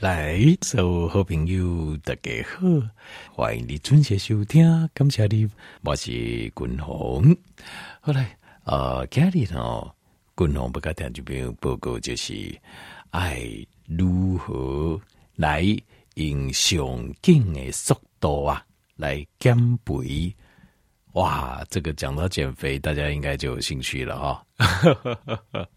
来，所有好朋友大家好，欢迎你准时收听，感谢你，我是君鸿。后来，呃，今日呢，君鸿不跟听众朋友报告，就是爱如何来用上紧的速度啊，来减肥。哇，这个讲到减肥，大家应该就有兴趣了哈、哦。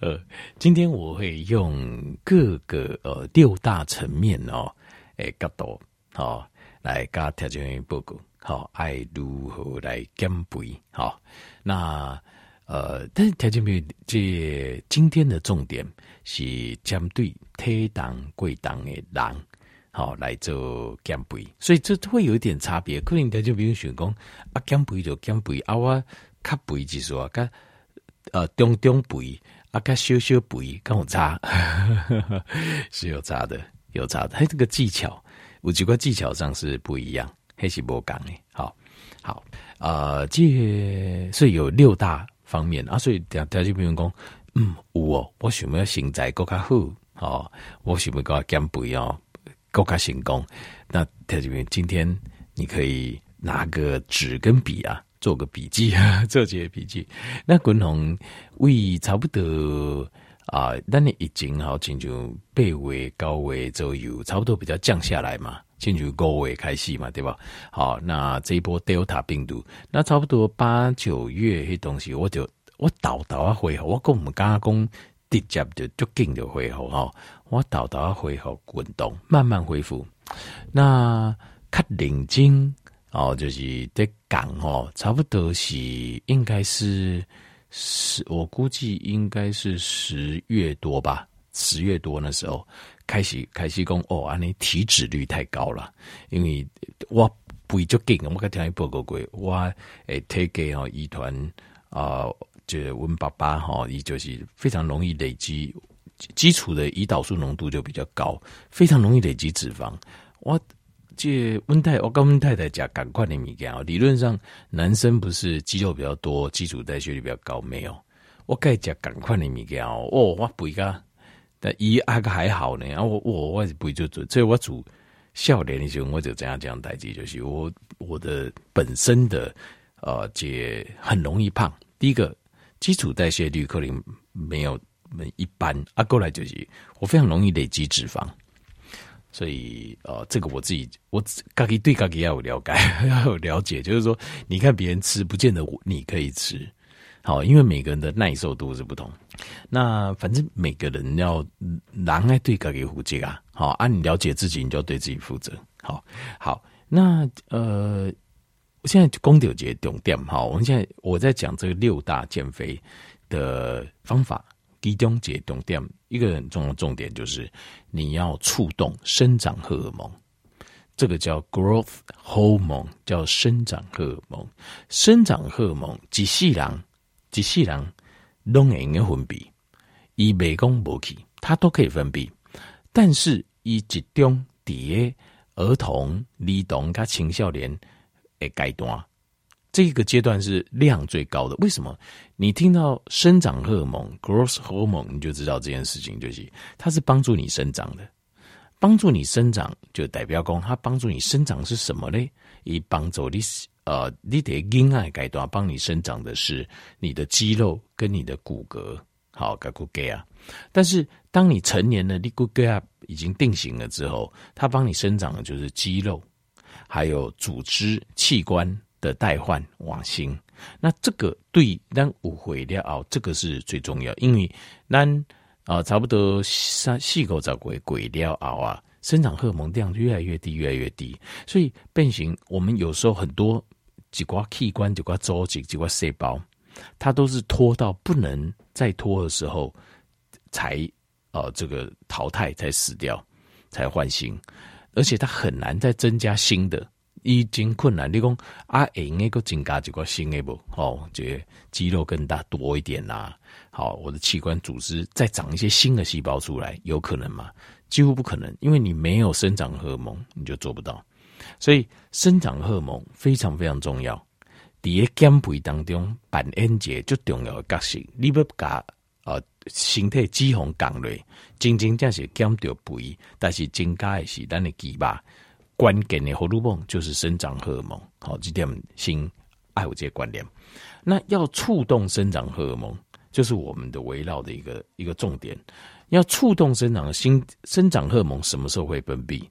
呃，今天我会用各个呃六大层面哦，诶角度好来跟条件报告，好爱如何来减肥好。那呃，但是条件没有这今天的重点是针对体重贵重的人好来做减肥，所以这会有一点差别。可能条件比如选工啊减肥就减肥啊，我较肥就是说较呃中中肥。啊，个修修补跟我差，是有差的，有差的。它这个技巧，有几个技巧上是不一样，还是不讲诶。好，好，呃，这所以有六大方面啊，所以条条件比如讲，嗯，有哦，我想要身材更加好，哦，我想要个减肥哦，更加成功。那条件今天你可以拿个纸跟笔啊。做个笔记，做几个笔记。那滚红胃差不多啊，那你已经好进入背围高围就有差不多比较降下来嘛，进入高位开始嘛，对吧？好，那这一波 Delta 病毒，那差不多八九月些东西，我就我倒倒啊恢复，我跟我们加工直接就就紧就恢复哈，我倒倒啊恢复滚动，慢慢恢复。那看领巾。哦，就是在讲哦，差不多是应该是十，我估计应该是十月多吧，十月多那时候开始开始讲哦，安尼体脂率太高了，因为我不会就紧，我刚听你报告过，我诶推给哦一团啊，就温爸爸哈，伊就是非常容易累积基础的胰岛素浓度就比较高，非常容易累积脂肪，我。这温太，我跟温太太讲，赶快的物件哦。理论上，男生不是肌肉比较多，基础代谢率比较高，没有。我该讲赶快的物件哦。哦，我不个，但一阿个还好呢。啊，我我我是不会就做，所以我主笑脸的时候，我就这样这样代谢，就是我我的本身的呃，这很容易胖。第一个基础代谢率可能没有一般，啊，过来就是我非常容易累积脂肪。所以，呃，这个我自己，我自己对自己要有了解，要有了解，就是说，你看别人吃，不见得你可以吃，好，因为每个人的耐受度是不同。那反正每个人要难爱对自己负责啊，好，啊，你了解自己，你就要对自己负责。好，好，那呃，我现在公调节重点，好，我们现在我在讲这个六大减肥的方法。其中一个重点，一个很重要的重点就是你要触动生长荷尔蒙，这个叫 growth hormone，叫生长荷尔蒙。生长荷尔蒙，一世人，一世人都会用分泌，伊未讲无去，它都可以分泌，但是伊集中伫个儿童、儿童加青少年的阶段。这个阶段是量最高的，为什么？你听到生长荷尔蒙 （growth hormone），你就知道这件事情就是它是帮助你生长的，帮助你生长就代表讲它帮助你生长是什么呢？以帮助你呃，你的婴儿阶段帮你生长的是你的肌肉跟你的骨骼，好，骨骼啊。但是当你成年了，你骨骼啊已经定型了之后，它帮你生长的就是肌肉，还有组织器官。的代换往新，那这个对咱误会了哦，这个是最重要，因为咱啊、呃、差不多三四个十鬼鬼了后啊，生长荷尔蒙量越来越低，越来越低，所以变形。我们有时候很多几块器官、几块组织、几块细胞，它都是拖到不能再拖的时候才呃这个淘汰，才死掉，才换新，而且它很难再增加新的。已经困难，你讲啊，应该个增加几个新的不？哦，这个肌肉更大多一点啦、啊。好，我的器官组织再长一些新的细胞出来，有可能吗？几乎不可能，因为你没有生长荷尔蒙，你就做不到。所以生长荷尔蒙非常非常重要。在减肥当中，扮演一个最重要的角色。你不把呃身体脂肪降落，真正正是减掉肥，但是增加的是咱的肌肉。关键的荷尔蒙就是生长荷尔蒙。好，这点先爱有这个观念。那要触动生长荷尔蒙，就是我们的围绕的一个一个重点。要触动生长新生长荷尔蒙，什么时候会分泌？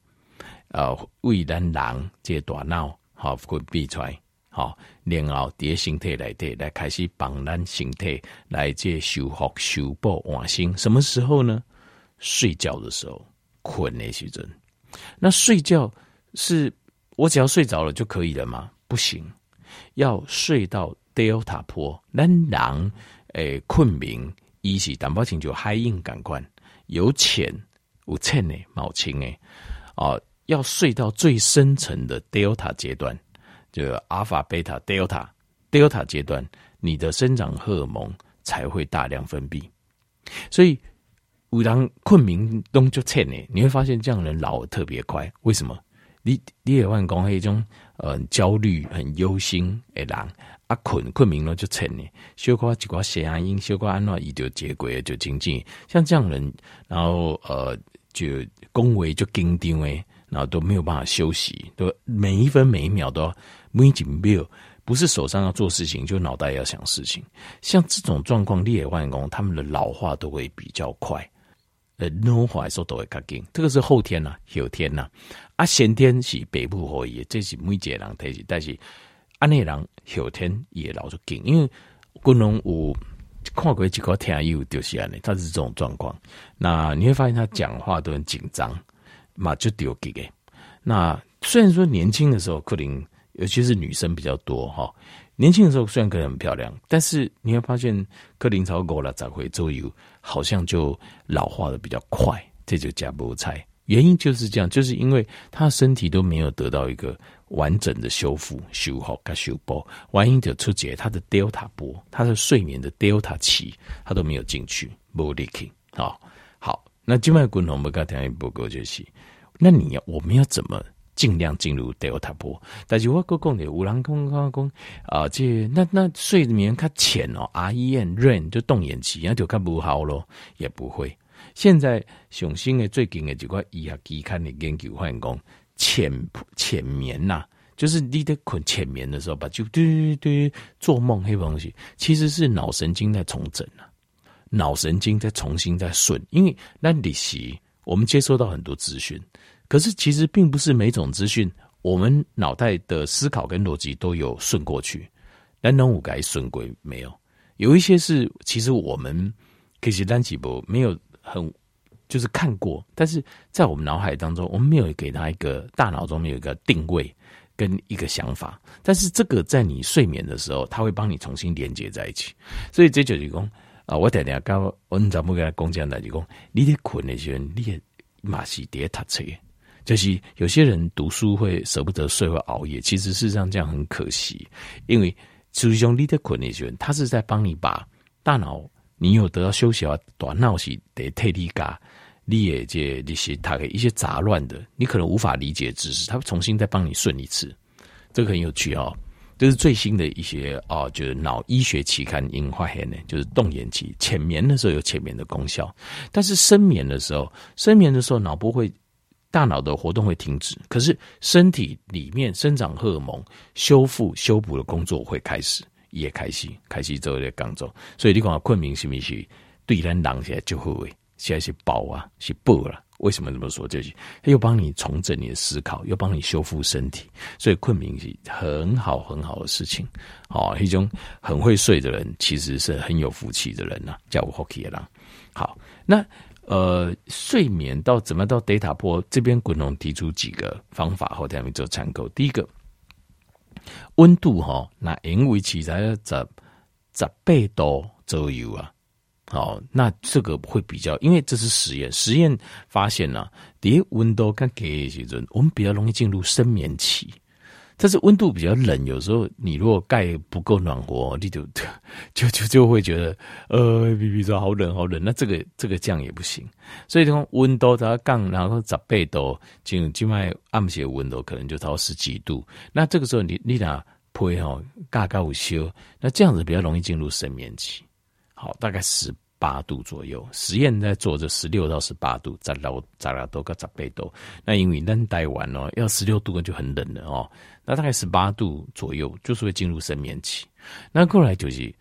呃，为咱人这大脑好分泌出来，好，然后在身体来对来开始帮咱身体来这修复、修补、换新。什么时候呢？睡觉的时候，困的时阵。那睡觉是我只要睡着了就可以了吗？不行，要睡到 Delta 波。咱人诶，困眠伊是淡薄清就海印感官有浅有浅的毛清诶哦。要睡到最深层的 delta 阶段，就阿尔法、贝塔、delta、delta 阶段，你的生长荷尔蒙才会大量分泌。所以，有人困眠都就浅呢，你会发现这样的人老得特别快。为什么？你你也万讲那种呃焦虑、很忧心的人，啊困困眠了就沉呢，小可几挂声音，小可安怎伊就结果就经济。像这样人，然后呃就恭维就紧张诶。然后都没有办法休息，都每一分每一秒都要每紧秒，不是手上要做事情，就脑袋要想事情。像这种状况，裂万工他们的老化都会比较快，呃，老化的时候都会较紧。这个是后天呐、啊，后天呐、啊，啊，先天是北部可以，这是每一个人体质，但是安内人后天也老就紧，因为可能有看过几个听友就是安内，他是这种状况。那你会发现他讲话都很紧张。嘛就丢给给，那虽然说年轻的时候可能，尤其是女生比较多哈。年轻的时候虽然可能很漂亮，但是你会发现，柯林超过了才会周游，好像就老化的比较快，这就加不菜。原因就是这样，就是因为他身体都没有得到一个完整的修复、修好跟修补，万一就出现他的 Delta 波，他的睡眠的 Delta 期，他都没有进去，没力气啊。好，那今晚共同我们刚听一报告就是。那你要我们要怎么尽量进入 Delta 波？但是我讲的有人讲讲讲啊，这那那睡眠较浅哦，REM REM 就动眼期，那就较不好咯，也不会。现在上新的最近的几块医学期刊的研究发现讲，浅浅眠呐、啊，就是你在困浅眠的时候，把就对对对做梦黑东西，其实是脑神经在重整啊，脑神经在重新在顺，因为那你是我们接收到很多资讯。可是，其实并不是每种资讯，我们脑袋的思考跟逻辑都有顺过去。但能五该顺过没有，有一些是其实我们可以单几波没有很就是看过，但是在我们脑海当中，我们没有给他一个大脑中没有一个定位跟一个想法。但是这个在你睡眠的时候，他会帮你重新连接在一起。所以这就是讲啊，我等下刚我怎么跟他讲这样的？就讲你得困的时候，你也马是得读册。就是有些人读书会舍不得睡，会熬夜。其实事实上这样很可惜，因为实际上你的困的时候，他是在帮你把大脑，你有得到休息啊，大脑是得替你嘎，你也这一些他给一些杂乱的，你可能无法理解知识，他会重新再帮你顺一次。这个很有趣哦，这是最新的一些哦，就是脑医学期刊引发黑的，就是动眼期浅眠的时候有浅眠的功效，但是深眠的时候，深眠的时候脑波会。大脑的活动会停止，可是身体里面生长荷尔蒙修复修补的工作会开始，也开始开始做这个工作。所以你讲困眠是不是对咱人现在就会现在是饱啊，是饱了？为什么这么说？就是他又帮你重整你的思考，又帮你修复身体，所以困眠是很好很好的事情。哦，一种很会睡的人，其实是很有福气的人呐、啊，叫我 Hockey 的人。好，那。呃，睡眠到怎么到 Delta 波？这边滚龙提出几个方法，后台面做参考。第一个，温度哈，那因为其实十十八度左右啊，好，那这个会比较，因为这是实验，实验发现呢、啊，第一温度较低的时阵，我们比较容易进入深眠期。但是温度比较冷，有时候你如果盖不够暖和，你就 就就就会觉得，呃，比比说好冷好冷，那这个这个这样也不行。所以从温度它降，然后十八度，就就卖暗些温度可能就到十几度。那这个时候你你俩配哈，嘎嘎午休，那这样子比较容易进入深眠期。好，大概十八度左右。实验在做着十六到十八度，在老在拉多个十八度。那因为冷待完哦，要十六度就很冷了哦。那大概十八度左右，就是会进入睡眠期。那过来就是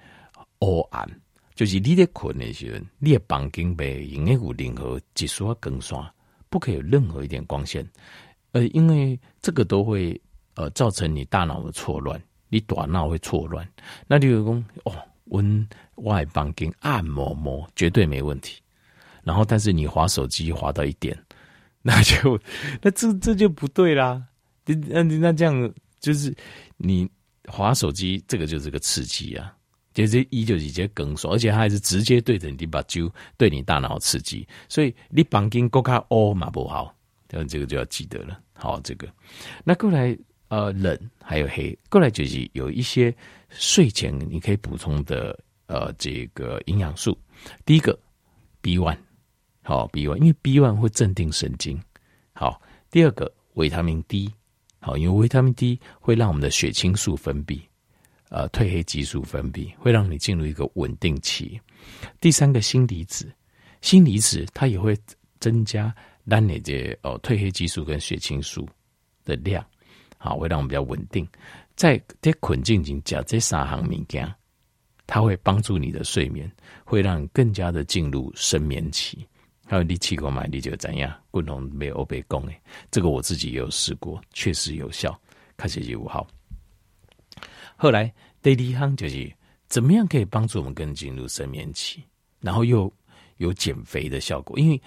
黑暗，就是你在困的时候，你的房间被因为有任何技术更刷，不可以有任何一点光线。呃，因为这个都会呃造成你大脑的错乱，你大脑会错乱。那例如讲哦，温外房间按摩摸，绝对没问题。然后，但是你滑手机滑到一点，那就 那这这就不对啦。那那这样就是你滑手机，这个就是个刺激啊。就是一就直接更爽，而且它还是直接对着你把揪对你大脑刺激，所以你房间够卡哦嘛不好。这这个就要记得了。好，这个那过来呃冷还有黑，过来就是有一些睡前你可以补充的呃这个营养素。第一个 B one，好 B one，因为 B one 会镇定神经。好，第二个维他命 D，好，因为维他命 D 会让我们的血清素分泌，呃褪黑激素分泌，会让你进入一个稳定期。第三个锌离子，锌离子它也会增加。让你的哦，褪黑激素跟血清素的量，好，会让我们比较稳定。在这困境中加这三行物件，它会帮助你的睡眠，会让你更加的进入深眠期。还有你试过吗？你觉得怎样？滚龙没有被攻诶，这个我自己也有试过，确实有效。开始就五号。后来第二行就是怎么样可以帮助我们更进入深眠期，然后又有减肥的效果，因为。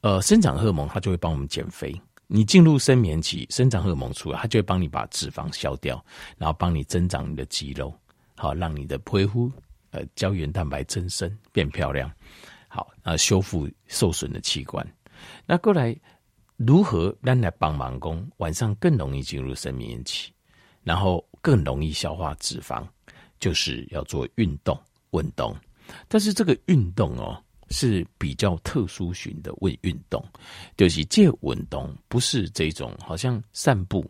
呃，生长荷尔蒙它就会帮我们减肥。你进入深眠期，生长荷尔蒙出来，它就会帮你把脂肪消掉，然后帮你增长你的肌肉，好让你的皮肤呃胶原蛋白增生变漂亮，好啊修复受损的器官。那过来如何让来帮忙工晚上更容易进入深眠期，然后更容易消化脂肪，就是要做运动运动。但是这个运动哦。是比较特殊型的运运动，就是这运动不是这种好像散步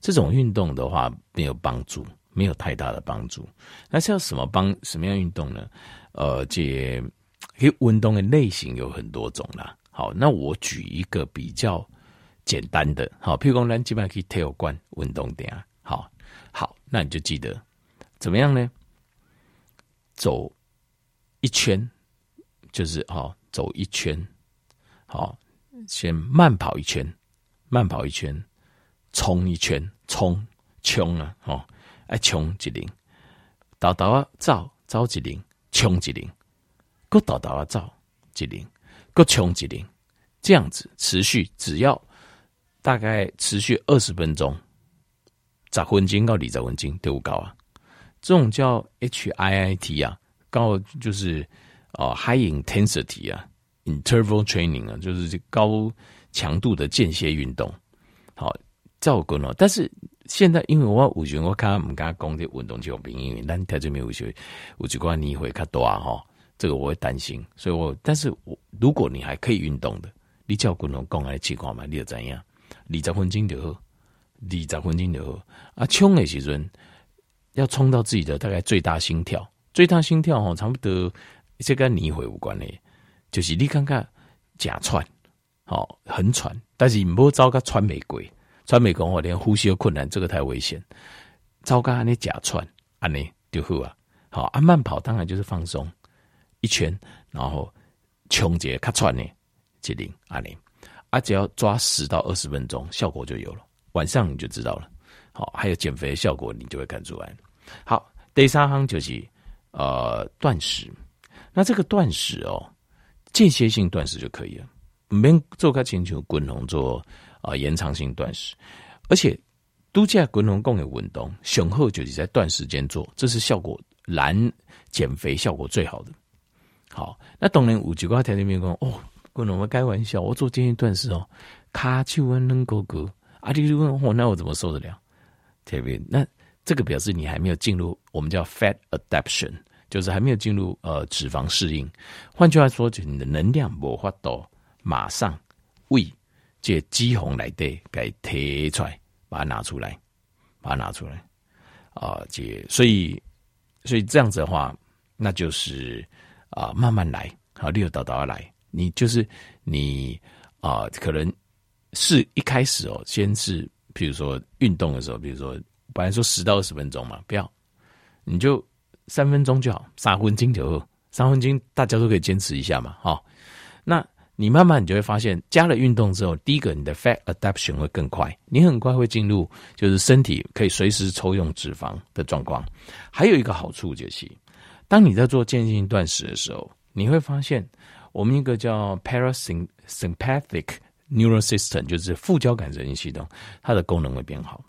这种运动的话没有帮助，没有太大的帮助。那是要什么帮什么样运动呢？呃，这运动的类型有很多种啦。好，那我举一个比较简单的，好，譬如说咱基本上可以体育馆运动点啊。好，好，那你就记得怎么样呢？走一圈。就是好，走一圈，好，先慢跑一圈，慢跑一圈，冲一圈，冲冲啊，哦，爱冲一轮，倒倒啊走走一轮，冲一轮，搁倒倒啊走一轮，搁冲一轮，这样子持续，只要大概持续二十分钟，十分钟到二十分钟都有高啊，这种叫 HIIT 啊，高就是。哦，high intensity 啊，interval training 啊，就是高强度的间歇运动。好，照顾呢。但是现在，因为我我觉得我看他们刚刚讲的运动就有病，因为但他这边有些有几关你会看多啊哈，这个我会担心。所以我，但是我如果你还可以运动的，你照顾呢，讲来情况嘛，你就怎样？二十分钟就好，二十分钟就好。啊，冲的时阵要冲到自己的大概最大心跳，最大心跳哦，差不多。这跟你会有关的，就是你看看假喘，好很喘，但是你不糟糕喘没过，喘没过我连呼吸都困难，这个太危险。糟糕，你假喘，安尼就好啊。好，啊慢跑当然就是放松一圈，然后穷节卡喘呢，吉林安尼，啊只要抓十到二十分钟，效果就有了。晚上你就知道了。好，还有减肥的效果，你就会看出来。好，第三行就是呃断食。那这个断食哦，间歇性断食就可以了，免做开请求滚龙做啊延长性断食，而且度假滚龙共有运动，雄厚就是在断时间做，这是效果难减肥效果最好的。好，那当然有几个条件面讲哦，滚龙我开玩笑，我做间歇断食哦，卡丘温能够够，啊，你就问我那我怎么受得了？特别那这个表示你还没有进入我们叫 fat adaptation。就是还没有进入呃脂肪适应，换句话说，就是你的能量无法到马上为这肌红来对给提出来，把它拿出来，把它拿出来。啊，这、所以所以这样子的话，那就是啊、慢慢来好，你有导导来，你就是你啊、可能是一开始哦，先是比如说运动的时候，比如说本来说十到二十分钟嘛，不要，你就三分钟就好，三分钟就好，三分钟大家都可以坚持一下嘛，哈，那。你慢慢你就会发现，加了运动之后，第一个你的 fat adaptation 会更快，你很快会进入就是身体可以随时抽用脂肪的状况。还有一个好处就是，当你在做渐进断食的时候，你会发现我们一个叫 parasympathetic neural system，就是副交感神经系统，它的功能会变好，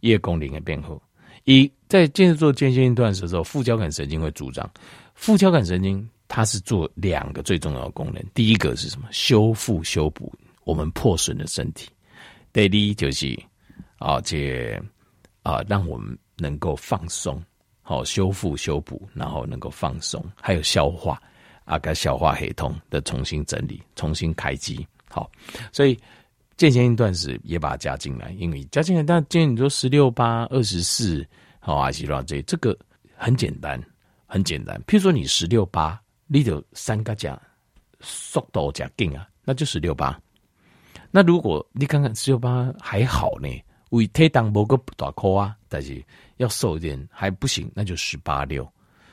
叶功能会变好。一在间歇做间歇性断食的时候，副交感神经会助长，副交感神经。它是做两个最重要的功能，第一个是什么？修复、修补我们破损的身体。第一就是啊，这啊，让我们能够放松，好修复、修补，然后能够放松，还有消化啊，该消化系统的重新整理、重新开机。好，所以间歇性断食也把它加进来，因为加进来，但建议你说十六八、二十四，好啊，希望这这个很简单，很简单。譬如说你十六八。你就三个加速度加劲啊，那就十六八。那如果你看看十六八还好呢，为体重无个大块啊，但是要瘦一点还不行，那就十八六，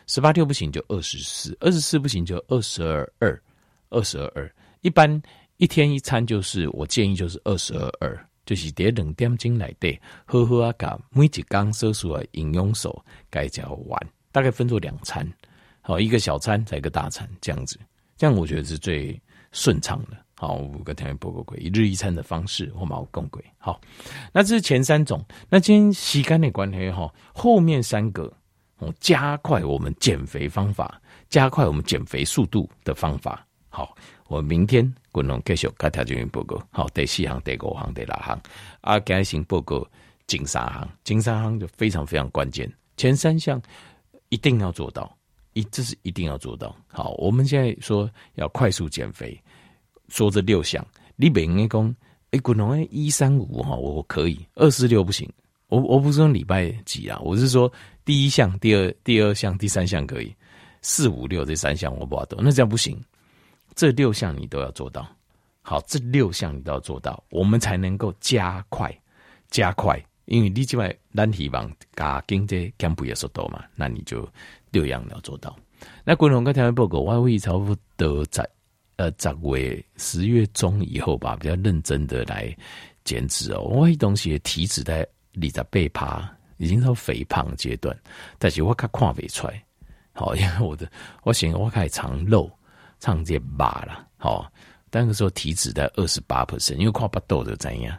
十八六不行就二十四，二十四不行就二十二二，二十二二。一般一天一餐就是我建议就是二十二二，就是得两点钟来对，好好啊，把每一天摄取的营养素该加完，大概分作两餐。好，一个小餐再一个大餐，这样子，这样我觉得是最顺畅的。好，五个条件不够贵，一日一餐的方式或毛更贵。好，那这是前三种。那今天吸干的关系哈，后面三个哦，加快我们减肥方法，加快我们减肥速度的方法。好，我明天滚龙继续给条件报告。好，第四行、第五行、第六行，啊，改行报告，金三行，金三行就非常非常关键，前三项一定要做到。一，这是一定要做到。好，我们现在说要快速减肥，说这六项，你每应该讲，哎，滚龙一三五哈，我可以，二四六不行。我我不是说礼拜几啊，我是说第一项、第二、第二项、第三项可以，四五六这三项我不懂，那这样不行。这六项你都要做到。好，这六项你都要做到，我们才能够加快加快，因为你这边难希望加经济减肥的速度嘛，那你就。六样要做到。那滚龙跟调报告，我会差不多在呃十月十月中以后吧，比较认真的来减脂哦。我东西体脂在二十八趴，已经到肥胖阶段，但是我看看不出来。好，因为我的我想我开始长肉，长这疤了。好，但那个时候体脂在二十八 percent，因为跨不到的怎样。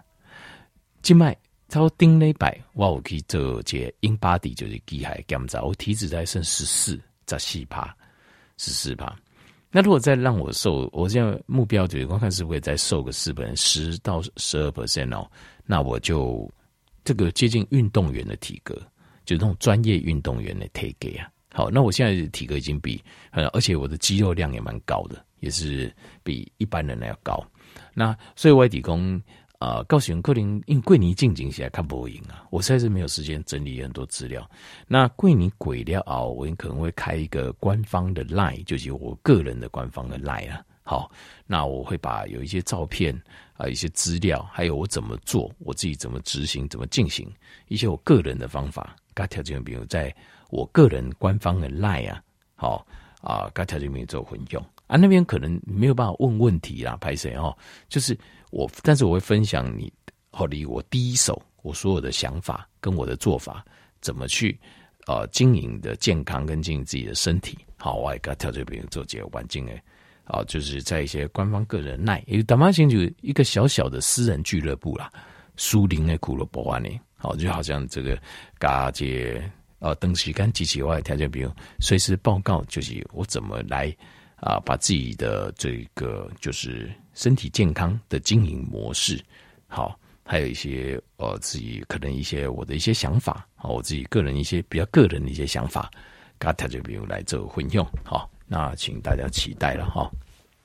静脉。超丁礼拜，我可以做这 InBody 就是机械检查，我体脂在剩十四，十四趴，十四趴。那如果再让我瘦，我现在目标就是我看是不是再瘦个四分十到十二 percent 哦，那我就这个接近运动员的体格，就是那种专业运动员的体格啊。好，那我现在体格已经比，呃而且我的肌肉量也蛮高的，也是比一般人来要高。那所以我提供。啊，告诉你，可能因为桂林进行起来看不赢啊，我实在是没有时间整理很多资料。那桂林鬼料啊，我可能会开一个官方的 line，就是我个人的官方的 line 啊。好，那我会把有一些照片啊、一些资料，还有我怎么做，我自己怎么执行、怎么进行一些我个人的方法，跟条件比如在我个人官方的 line 啊，好啊，跟条件比如做混用啊，那边可能没有办法问问题啦，拍谁哦，就是。我，但是我会分享你，后来我第一手我所有的想法跟我的做法，怎么去呃经营的健康跟经营自己的身体。好，我也跟跳这边做这个环境诶，啊，就是在一些官方个人内，因为打麻将就一个小小的私人俱乐部啦，苏林的骷髅博安呢，好，就好像这个嘎姐呃登时间机器外条件，比如随时报告，就是我怎么来啊、把自己的这个就是。身体健康的经营模式，好，还有一些呃自己可能一些我的一些想法，好，我自己个人一些比较个人的一些想法，给大家就比如来做混用，好，那请大家期待了哈。